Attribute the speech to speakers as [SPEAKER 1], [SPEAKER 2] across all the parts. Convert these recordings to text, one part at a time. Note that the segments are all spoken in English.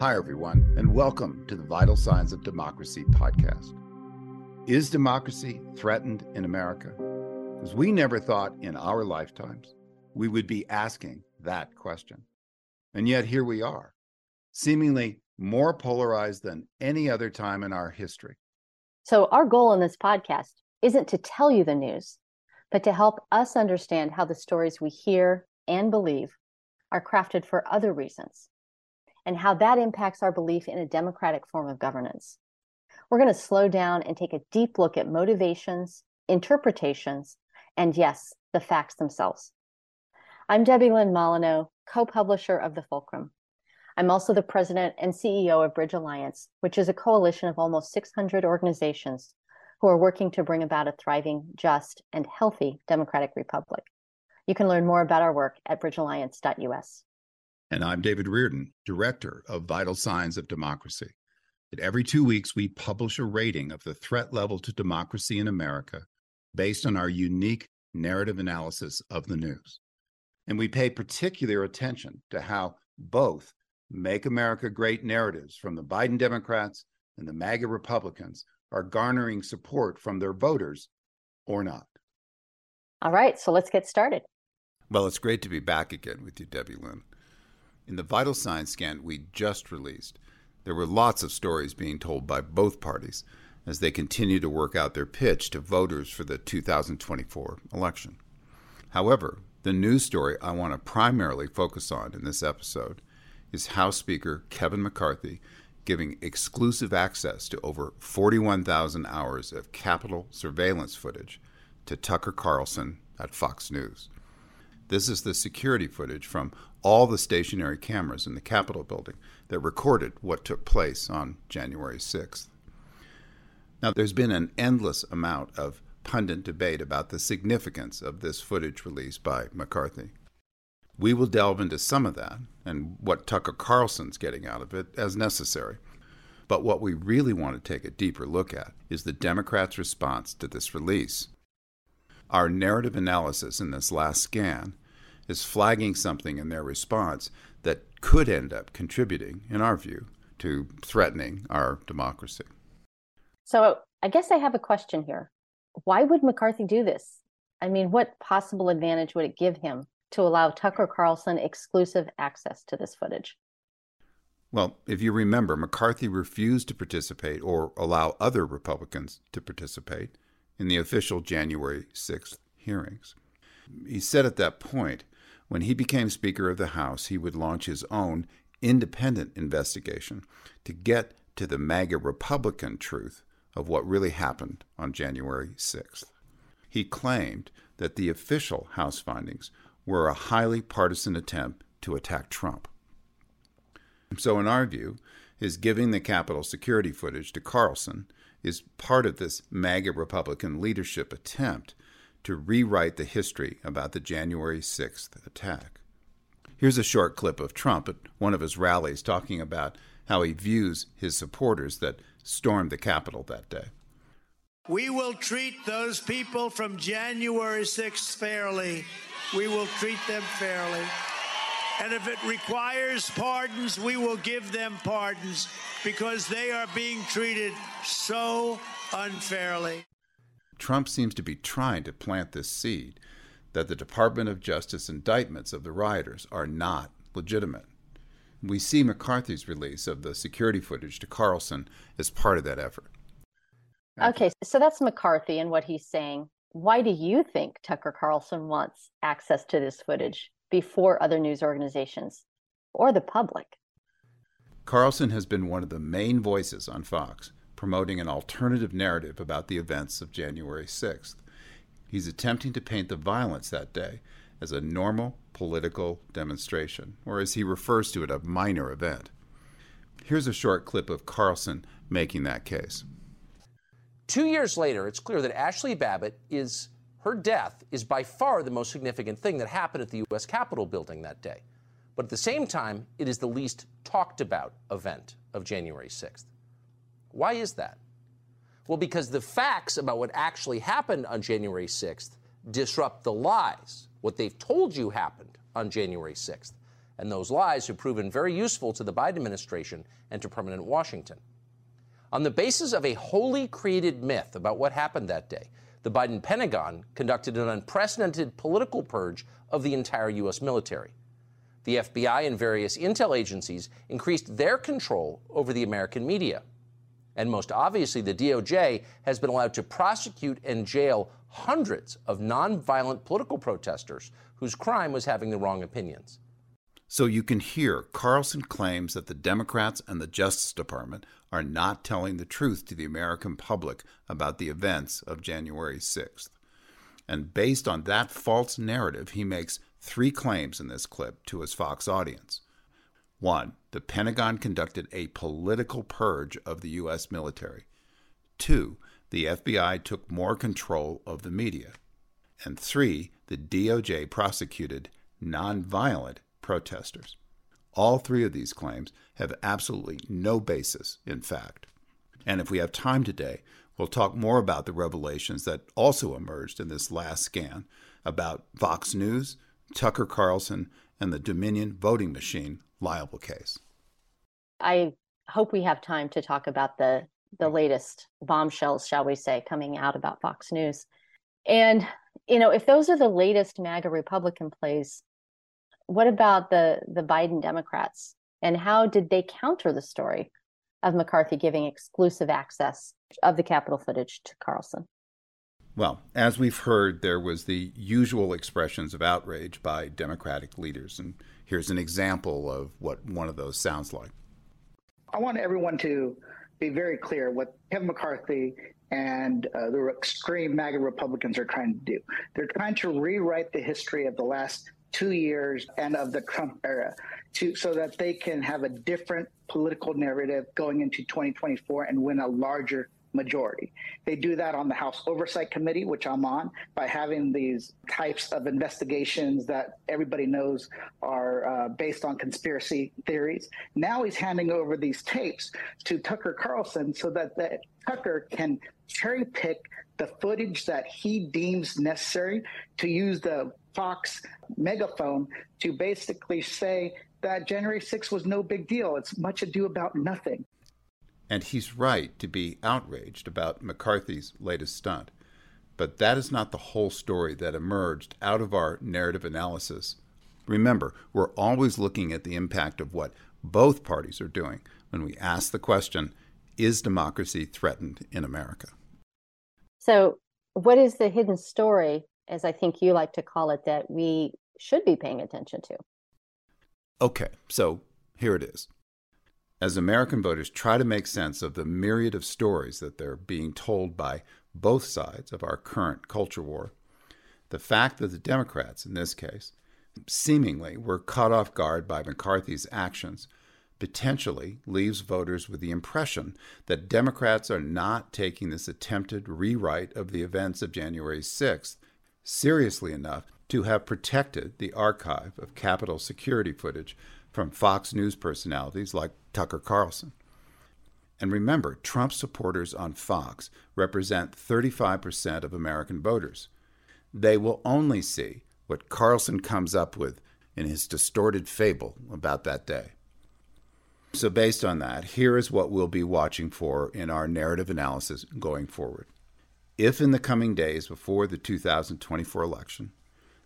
[SPEAKER 1] Hi, everyone, and welcome to the Vital Signs of Democracy podcast. Is democracy threatened in America? Because we never thought in our lifetimes we would be asking that question. And yet here we are, seemingly more polarized than any other time in our history.
[SPEAKER 2] So, our goal in this podcast isn't to tell you the news, but to help us understand how the stories we hear and believe are crafted for other reasons and how that impacts our belief in a democratic form of governance. We're going to slow down and take a deep look at motivations, interpretations, and yes, the facts themselves. I'm Debilyn Molineaux, co publisher of The Fulcrum. I'm also the president and CEO of Bridge Alliance, which is a coalition of almost 600 organizations who are working to bring about a thriving, just, and healthy democratic republic. You can learn more about our work at bridgealliance.us.
[SPEAKER 1] And I'm David Riordan, Director of Vital Signs of Democracy. That every two weeks, we publish a rating of the threat level to democracy in America based on our unique narrative analysis of the news. And we pay particular attention to how both Make America Great narratives from the Biden Democrats and the MAGA Republicans are garnering support from their voters or not.
[SPEAKER 2] All right, so let's get started.
[SPEAKER 1] Well, it's great to be back again with you, Debilyn. In the vital signs scan we just released, there were lots of stories being told by both parties as they continue to work out their pitch to voters for the 2024 election. However, the news story I want to primarily focus on in this episode is House Speaker Kevin McCarthy giving exclusive access to over 41,000 hours of Capitol surveillance footage to Tucker Carlson at Fox News. This is the security footage from all the stationary cameras in the Capitol building that recorded what took place on January 6th. Now, there's been an endless amount of pundit debate about the significance of this footage released by McCarthy. We will delve into some of that and what Tucker Carlson's getting out of it as necessary. But what we really want to take a deeper look at is the Democrats' response to this release. Our narrative analysis in this last scan is flagging something in their response that could end up contributing, in our view, to threatening our democracy.
[SPEAKER 2] So I guess I have a question here. Why would McCarthy do this? I mean, what possible advantage would it give him to allow Tucker Carlson exclusive access to this footage?
[SPEAKER 1] Well, if you remember, McCarthy refused to participate or allow other Republicans to participate in the official January 6th hearings. He said at that point when he became Speaker of the House, he would launch his own independent investigation to get to the MAGA Republican truth of what really happened on January 6th. He claimed that the official House findings were a highly partisan attempt to attack Trump. So, in our view, his giving the Capitol security footage to Carlson is part of this MAGA Republican leadership attempt to rewrite the history about the January 6th attack. Here's a short clip of Trump at one of his rallies talking about how he views his supporters that stormed the Capitol that day.
[SPEAKER 3] We will treat those people from January 6th fairly. We will treat them fairly. And if it requires pardons, we will give them pardons because they are being treated so unfairly.
[SPEAKER 1] Trump seems to be trying to plant this seed that the Department of Justice indictments of the rioters are not legitimate. We see McCarthy's release of the security footage to Carlson as part of that effort.
[SPEAKER 2] Okay, so that's McCarthy and what he's saying. Why do you think Tucker Carlson wants access to this footage before other news organizations or the public?
[SPEAKER 1] Carlson has been one of the main voices on Fox promoting an alternative narrative about the events of January 6th. He's attempting to paint the violence that day as a normal political demonstration, or as he refers to it, a minor event. Here's a short clip of Carlson making that case.
[SPEAKER 4] Two years later, it's clear that Ashley Babbitt is her death is by far the most significant thing that happened at the U.S. Capitol building that day. But at the same time, it is the least talked about event of January 6th. Why is that? Well, because the facts about what actually happened on January 6th disrupt the lies, what they've told you happened on January 6th. and those lies have proven very useful to the Biden administration and to permanent Washington. On the basis of a wholly created myth about what happened that day, the Biden Pentagon conducted an unprecedented political purge of the entire U.S. military. The FBI and various intel agencies increased their control over the American media. And most obviously, the DOJ has been allowed to prosecute and jail hundreds of nonviolent political protesters whose crime was having the wrong opinions.
[SPEAKER 1] So you can hear Carlson claims that the Democrats and the Justice Department are not telling the truth to the American public about the events of January 6th. And based on that false narrative, he makes three claims in this clip to his Fox audience. One, the Pentagon conducted a political purge of the U.S. military. Two, the FBI took more control of the media. And three, the DOJ prosecuted nonviolent protesters. All three of these claims have absolutely no basis in fact. And if we have time today, we'll talk more about the revelations that also emerged in this last scan about Fox News, Tucker Carlson, and the Dominion voting machine liable case.
[SPEAKER 2] I hope we have time to talk about the the mm-hmm. latest bombshells, shall we say, coming out about Fox News. And you know, if those are the latest MAGA Republican plays, what about the the Biden Democrats and how did they counter the story of McCarthy giving exclusive access of the Capitol footage to Carlson?
[SPEAKER 1] Well, as we've heard, there was the usual expressions of outrage by Democratic leaders, and here's an example of what one of those sounds like.
[SPEAKER 5] I want everyone to be very clear what Kevin McCarthy and uh, the extreme MAGA Republicans are trying to do. They're trying to rewrite the history of the last two years and of the Trump era to so that they can have a different political narrative going into 2024 and win a larger majority. They do that on the House Oversight Committee, which I'm on, by having these types of investigations that everybody knows are uh, based on conspiracy theories. Now he's handing over these tapes to Tucker Carlson so that the, Tucker can cherry pick the footage that he deems necessary to use the Fox megaphone to basically say that January 6th was no big deal. It's much ado about nothing.
[SPEAKER 1] And he's right to be outraged about McCarthy's latest stunt. But that is not the whole story that emerged out of our narrative analysis. Remember, we're always looking at the impact of what both parties are doing when we ask the question Is democracy threatened in America?
[SPEAKER 2] So, what is the hidden story, as I think you like to call it, that we should be paying attention to?
[SPEAKER 1] Okay, so here it is. As American voters try to make sense of the myriad of stories that they're being told by both sides of our current culture war, the fact that the Democrats, in this case, seemingly were caught off guard by McCarthy's actions potentially leaves voters with the impression that Democrats are not taking this attempted rewrite of the events of January 6th seriously enough to have protected the archive of Capitol security footage from Fox News personalities like Tucker Carlson. And remember, Trump supporters on Fox represent 35% of American voters. They will only see what Carlson comes up with in his distorted fable about that day. So, based on that, here is what we'll be watching for in our narrative analysis going forward. If in the coming days before the 2024 election,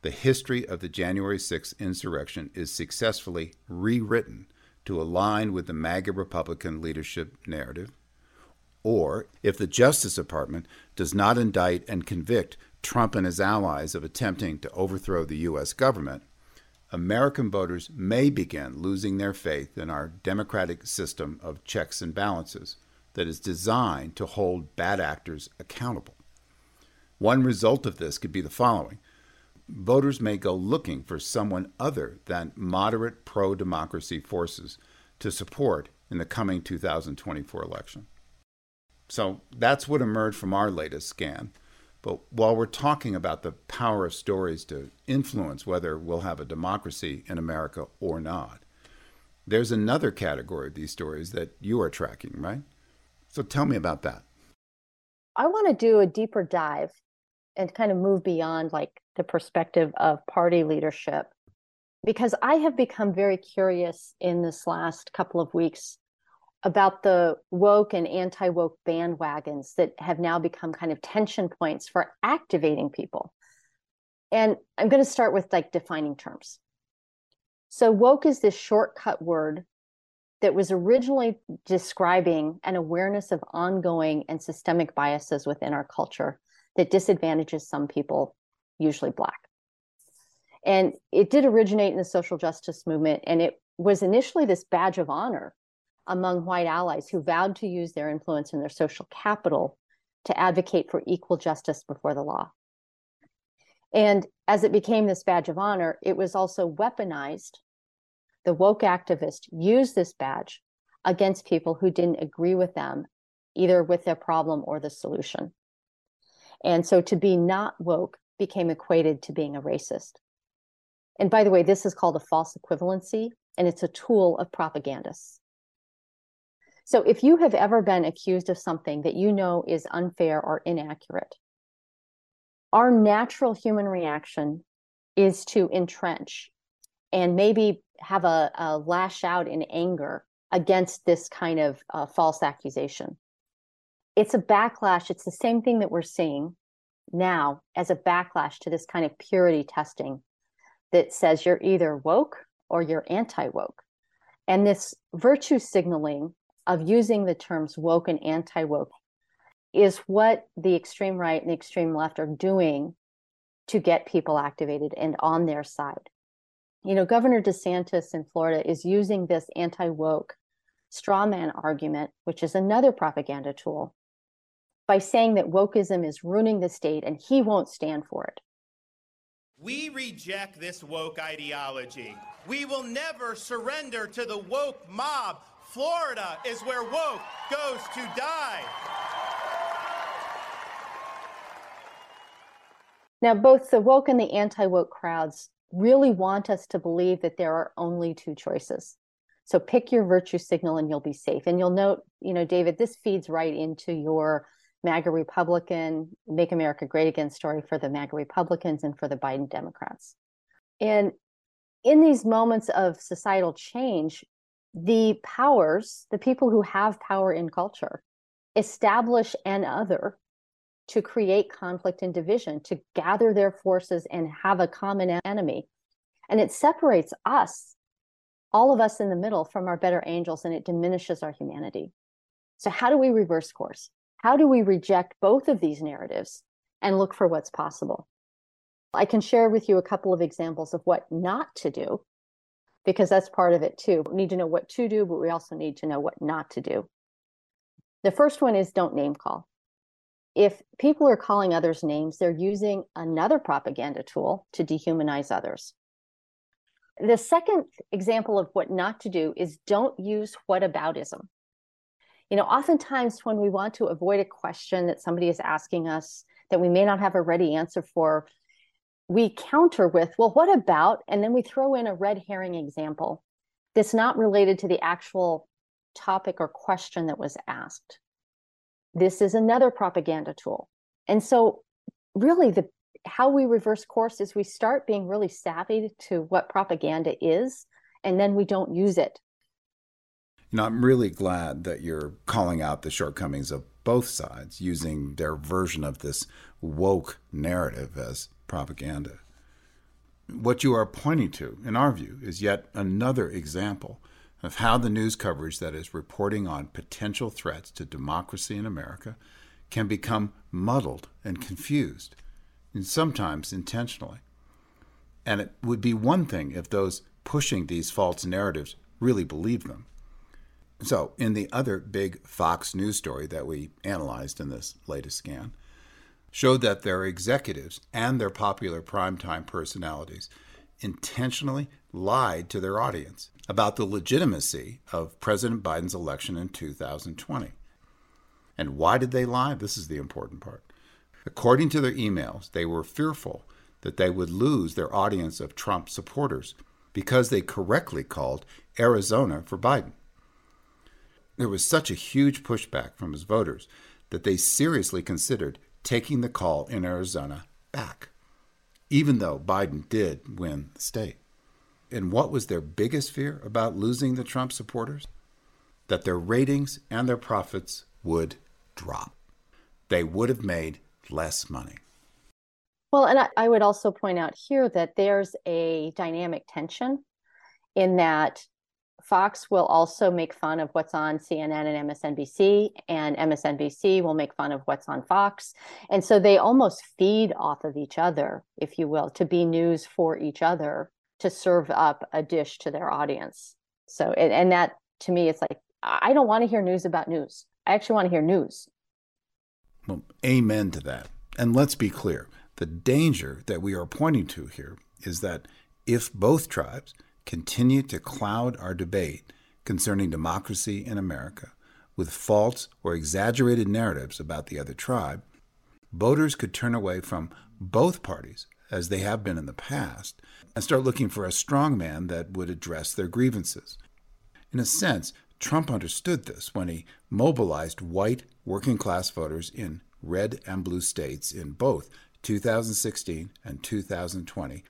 [SPEAKER 1] the history of the January 6th insurrection is successfully rewritten to align with the MAGA Republican leadership narrative, or if the Justice Department does not indict and convict Trump and his allies of attempting to overthrow the U.S. government, American voters may begin losing their faith in our democratic system of checks and balances that is designed to hold bad actors accountable. One result of this could be the following voters may go looking for someone other than moderate pro democracy forces to support in the coming 2024 election. So that's what emerged from our latest scan. But while we're talking about the power of stories to influence whether we'll have a democracy in America or not, there's another category of these stories that you are tracking, right? So tell me about that.
[SPEAKER 2] I want to do a deeper dive and kind of move beyond like the perspective of party leadership because I have become very curious in this last couple of weeks about the woke and anti woke bandwagons that have now become kind of tension points for activating people. And I'm going to start with like defining terms. So, woke is this shortcut word that was originally describing an awareness of ongoing and systemic biases within our culture that disadvantages some people, usually Black. And it did originate in the social justice movement. And it was initially this badge of honor among white allies who vowed to use their influence and their social capital to advocate for equal justice before the law. And as it became this badge of honor, it was also weaponized. The woke activists used this badge against people who didn't agree with them, either with their problem or the solution. And so to be not woke became equated to being a racist. And by the way, this is called a false equivalency, and it's a tool of propagandists. So if you have ever been accused of something that you know is unfair or inaccurate, our natural human reaction is to entrench and maybe have a, a lash out in anger against this kind of uh, false accusation. It's a backlash. It's the same thing that we're seeing now as a backlash to this kind of purity testing that says you're either woke or you're anti woke. And this virtue signaling of using the terms woke and anti woke is what the extreme right and the extreme left are doing to get people activated and on their side. You know, Governor DeSantis in Florida is using this anti woke straw man argument, which is another propaganda tool, by saying that wokeism is ruining the state and he won't stand for it.
[SPEAKER 6] We reject this woke ideology. We will never surrender to the woke mob. Florida is where woke goes to die.
[SPEAKER 2] Now, both the woke and the anti woke crowds really want us to believe that there are only two choices. So pick your virtue signal and you'll be safe. And you'll note, you know, David, this feeds right into your MAGA Republican, Make America Great Again story for the MAGA Republicans and for the Biden Democrats. And in these moments of societal change, the powers, the people who have power in culture, establish an other to create conflict and division, to gather their forces and have a common enemy. And it separates us, all of us in the middle, from our better angels, and it diminishes our humanity. So, how do we reverse course? How do we reject both of these narratives and look for what's possible? I can share with you a couple of examples of what not to do, because that's part of it too. We need to know what to do, but we also need to know what not to do. The first one is don't name call. If people are calling others names, they're using another propaganda tool to dehumanize others. The second example of what not to do is don't use whataboutism you know oftentimes when we want to avoid a question that somebody is asking us that we may not have a ready answer for we counter with well what about? And then we throw in a red herring example that's not related to the actual topic or question that was asked. This is another propaganda tool. And so really the how we reverse course is we start being really savvy to what propaganda is and then we don't use it
[SPEAKER 1] you know, I'm really glad that you're calling out the shortcomings of both sides using their version of this woke narrative as propaganda. What you are pointing to, in our view, is yet another example of how the news coverage that is reporting on potential threats to democracy in America can become muddled and confused, and sometimes intentionally. And it would be one thing if those pushing these false narratives really believed them. So, in the other big Fox News story that we analyzed in this latest scan, showed that their executives and their popular primetime personalities intentionally lied to their audience about the legitimacy of President Biden's election in 2020. And why did they lie? This is the important part. According to their emails, they were fearful that they would lose their audience of Trump supporters because they correctly called Arizona for Biden. There was such a huge pushback from his voters that they seriously considered taking the call in Arizona back, even though Biden did win the state. And what was their biggest fear about losing the Trump supporters? That their ratings and their profits would drop. They would have made less money.
[SPEAKER 2] Well, and I, I would also point out here that there's a dynamic tension in that Fox will also make fun of what's on CNN and MSNBC, and MSNBC will make fun of what's on Fox. And so they almost feed off of each other, if you will, to be news for each other, to serve up a dish to their audience. So, and, and that to me, it's like, I don't want to hear news about news. I actually want to hear news.
[SPEAKER 1] Well, amen to that. And let's be clear the danger that we are pointing to here is that if both tribes, continue to cloud our debate concerning democracy in America with false or exaggerated narratives about the other tribe, voters could turn away from both parties, as they have been in the past, and start looking for a strong man that would address their grievances. In a sense, Trump understood this when he mobilized white working class voters in red and blue states in both 2016 and 2020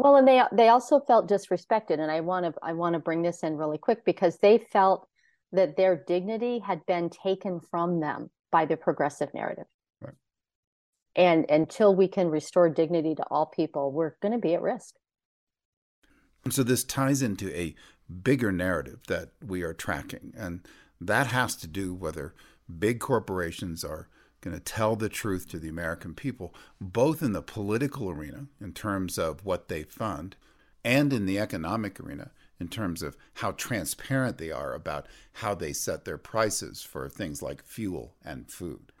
[SPEAKER 2] well, and they they also felt disrespected, and I want to I want to bring this in really quick because they felt that their dignity had been taken from them by the progressive narrative. Right. And until we can restore dignity to all people, we're going to be at risk.
[SPEAKER 1] And so this ties into a bigger narrative that we are tracking, and that has to do whether big corporations are going to tell the truth to the American people, both in the political arena in terms of what they fund and in the economic arena in terms of how transparent they are about how they set their prices for things like fuel and food.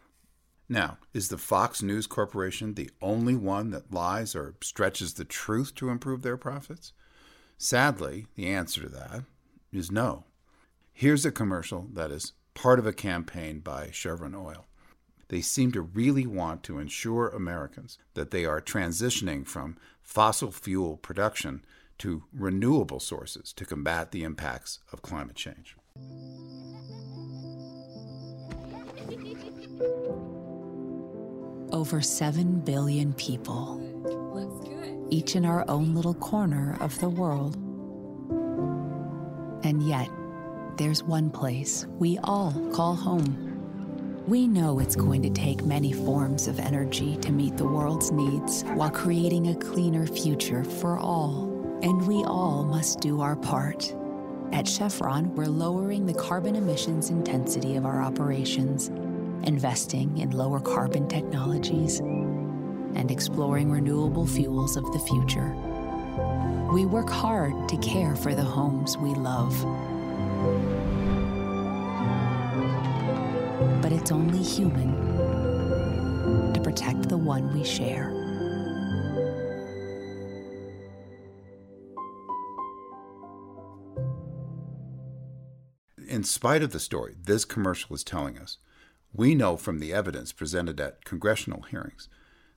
[SPEAKER 1] Now, is the Fox News Corporation the only one that lies or stretches the truth to improve their profits? Sadly, the answer to that is no. Here's a commercial that is part of a campaign by Chevron Oil they seem to really want to ensure Americans that they are transitioning from fossil fuel production to renewable sources to combat the impacts of climate change.
[SPEAKER 7] Over 7 billion people, each in our own little corner of the world. And yet, there's one place we all call home we know it's going to take many forms of energy to meet the world's needs while creating a cleaner future for all. And we all must do our part. At Chevron, we're lowering the carbon emissions intensity of our operations, investing in lower carbon technologies, and exploring renewable fuels of the future. We work hard to care for the homes we love but it's only human to protect the one we share.
[SPEAKER 1] In spite of the story this commercial is telling us, we know from the evidence presented at congressional hearings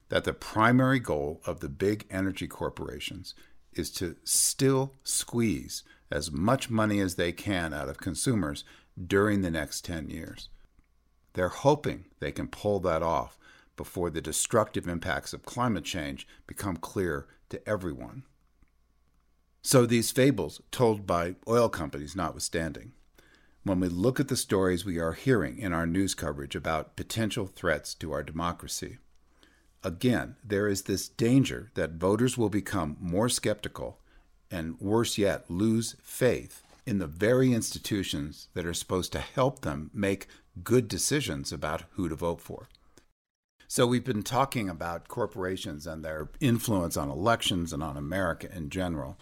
[SPEAKER 1] that the primary goal of the big energy corporations is to still squeeze as much money as they can out of consumers during the next 10 years. They're hoping they can pull that off before the destructive impacts of climate change become clear to everyone. So, these fables, told by oil companies notwithstanding, when we look at the stories we are hearing in our news coverage about potential threats to our democracy, again, there is this danger that voters will become more skeptical and, worse yet, lose faith in the very institutions that are supposed to help them make good decisions about who to vote for. So, we've been talking about corporations and their influence on elections and on America in general.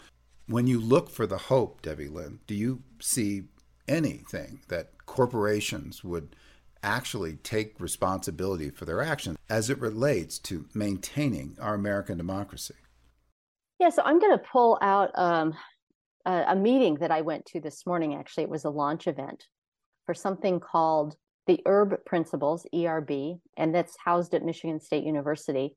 [SPEAKER 1] When you look for the hope, Debilyn, do you see anything that corporations would actually take responsibility for their actions as it relates to maintaining our American democracy?
[SPEAKER 2] Yeah, so I'm going to pull out um, a, a meeting that I went to this morning. Actually, it was a launch event for something called the ERB Principles, ERB, and that's housed at Michigan State University.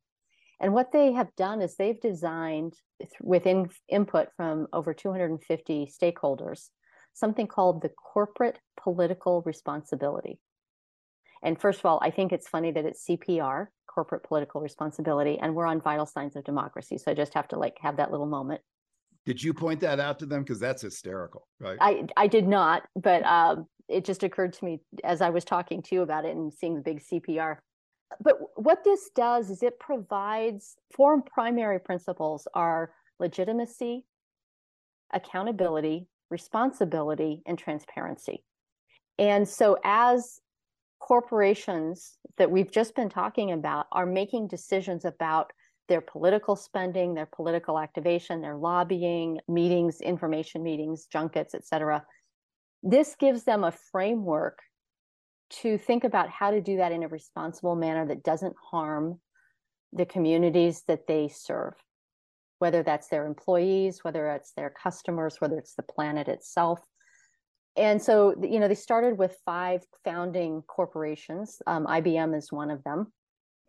[SPEAKER 2] And what they have done is they've designed, within input from over 250 stakeholders, something called the corporate political responsibility. And first of all, I think it's funny that it's CPR, corporate political responsibility, and we're on vital signs of democracy. So I just have to like have that little moment.
[SPEAKER 1] Did you point that out to them? Because that's hysterical, right?
[SPEAKER 2] I, I did not, but um, it just occurred to me as I was talking to you about it and seeing the big CPR. But what this does is it provides four primary principles are legitimacy, accountability, responsibility, and transparency. And so as corporations that we've just been talking about are making decisions about their political spending, their political activation, their lobbying, meetings, information meetings, junkets, et cetera. This gives them a framework to think about how to do that in a responsible manner that doesn't harm the communities that they serve, whether that's their employees, whether it's their customers, whether it's the planet itself. And so, you know, they started with five founding corporations. Um, IBM is one of them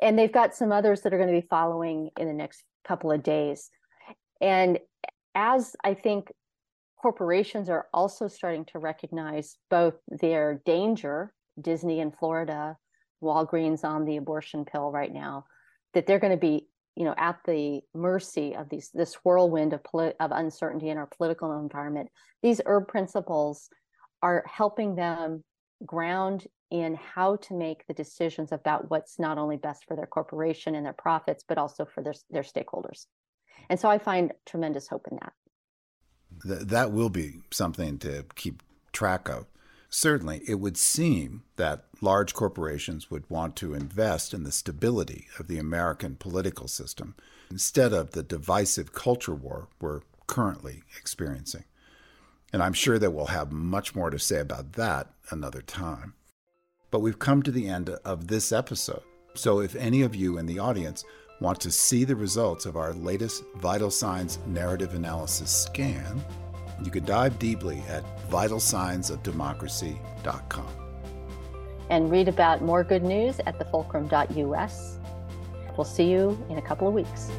[SPEAKER 2] and they've got some others that are going to be following in the next couple of days. And as i think corporations are also starting to recognize both their danger disney in florida walgreens on the abortion pill right now that they're going to be you know at the mercy of these this whirlwind of polit- of uncertainty in our political environment. These Erb principles are helping them ground in how to make the decisions about what's not only best for their corporation and their profits, but also for their, their stakeholders. And so I find tremendous hope in that.
[SPEAKER 1] Th- that will be something to keep track of. Certainly, it would seem that large corporations would want to invest in the stability of the American political system instead of the divisive culture war we're currently experiencing. And I'm sure that we'll have much more to say about that another time. But we've come to the end of this episode. So if any of you in the audience want to see the results of our latest vital signs narrative analysis scan, you can dive deeply at vitalsignsofdemocracy.com.
[SPEAKER 2] And read about more good news at thefulcrum.us. We'll see you in a couple of weeks.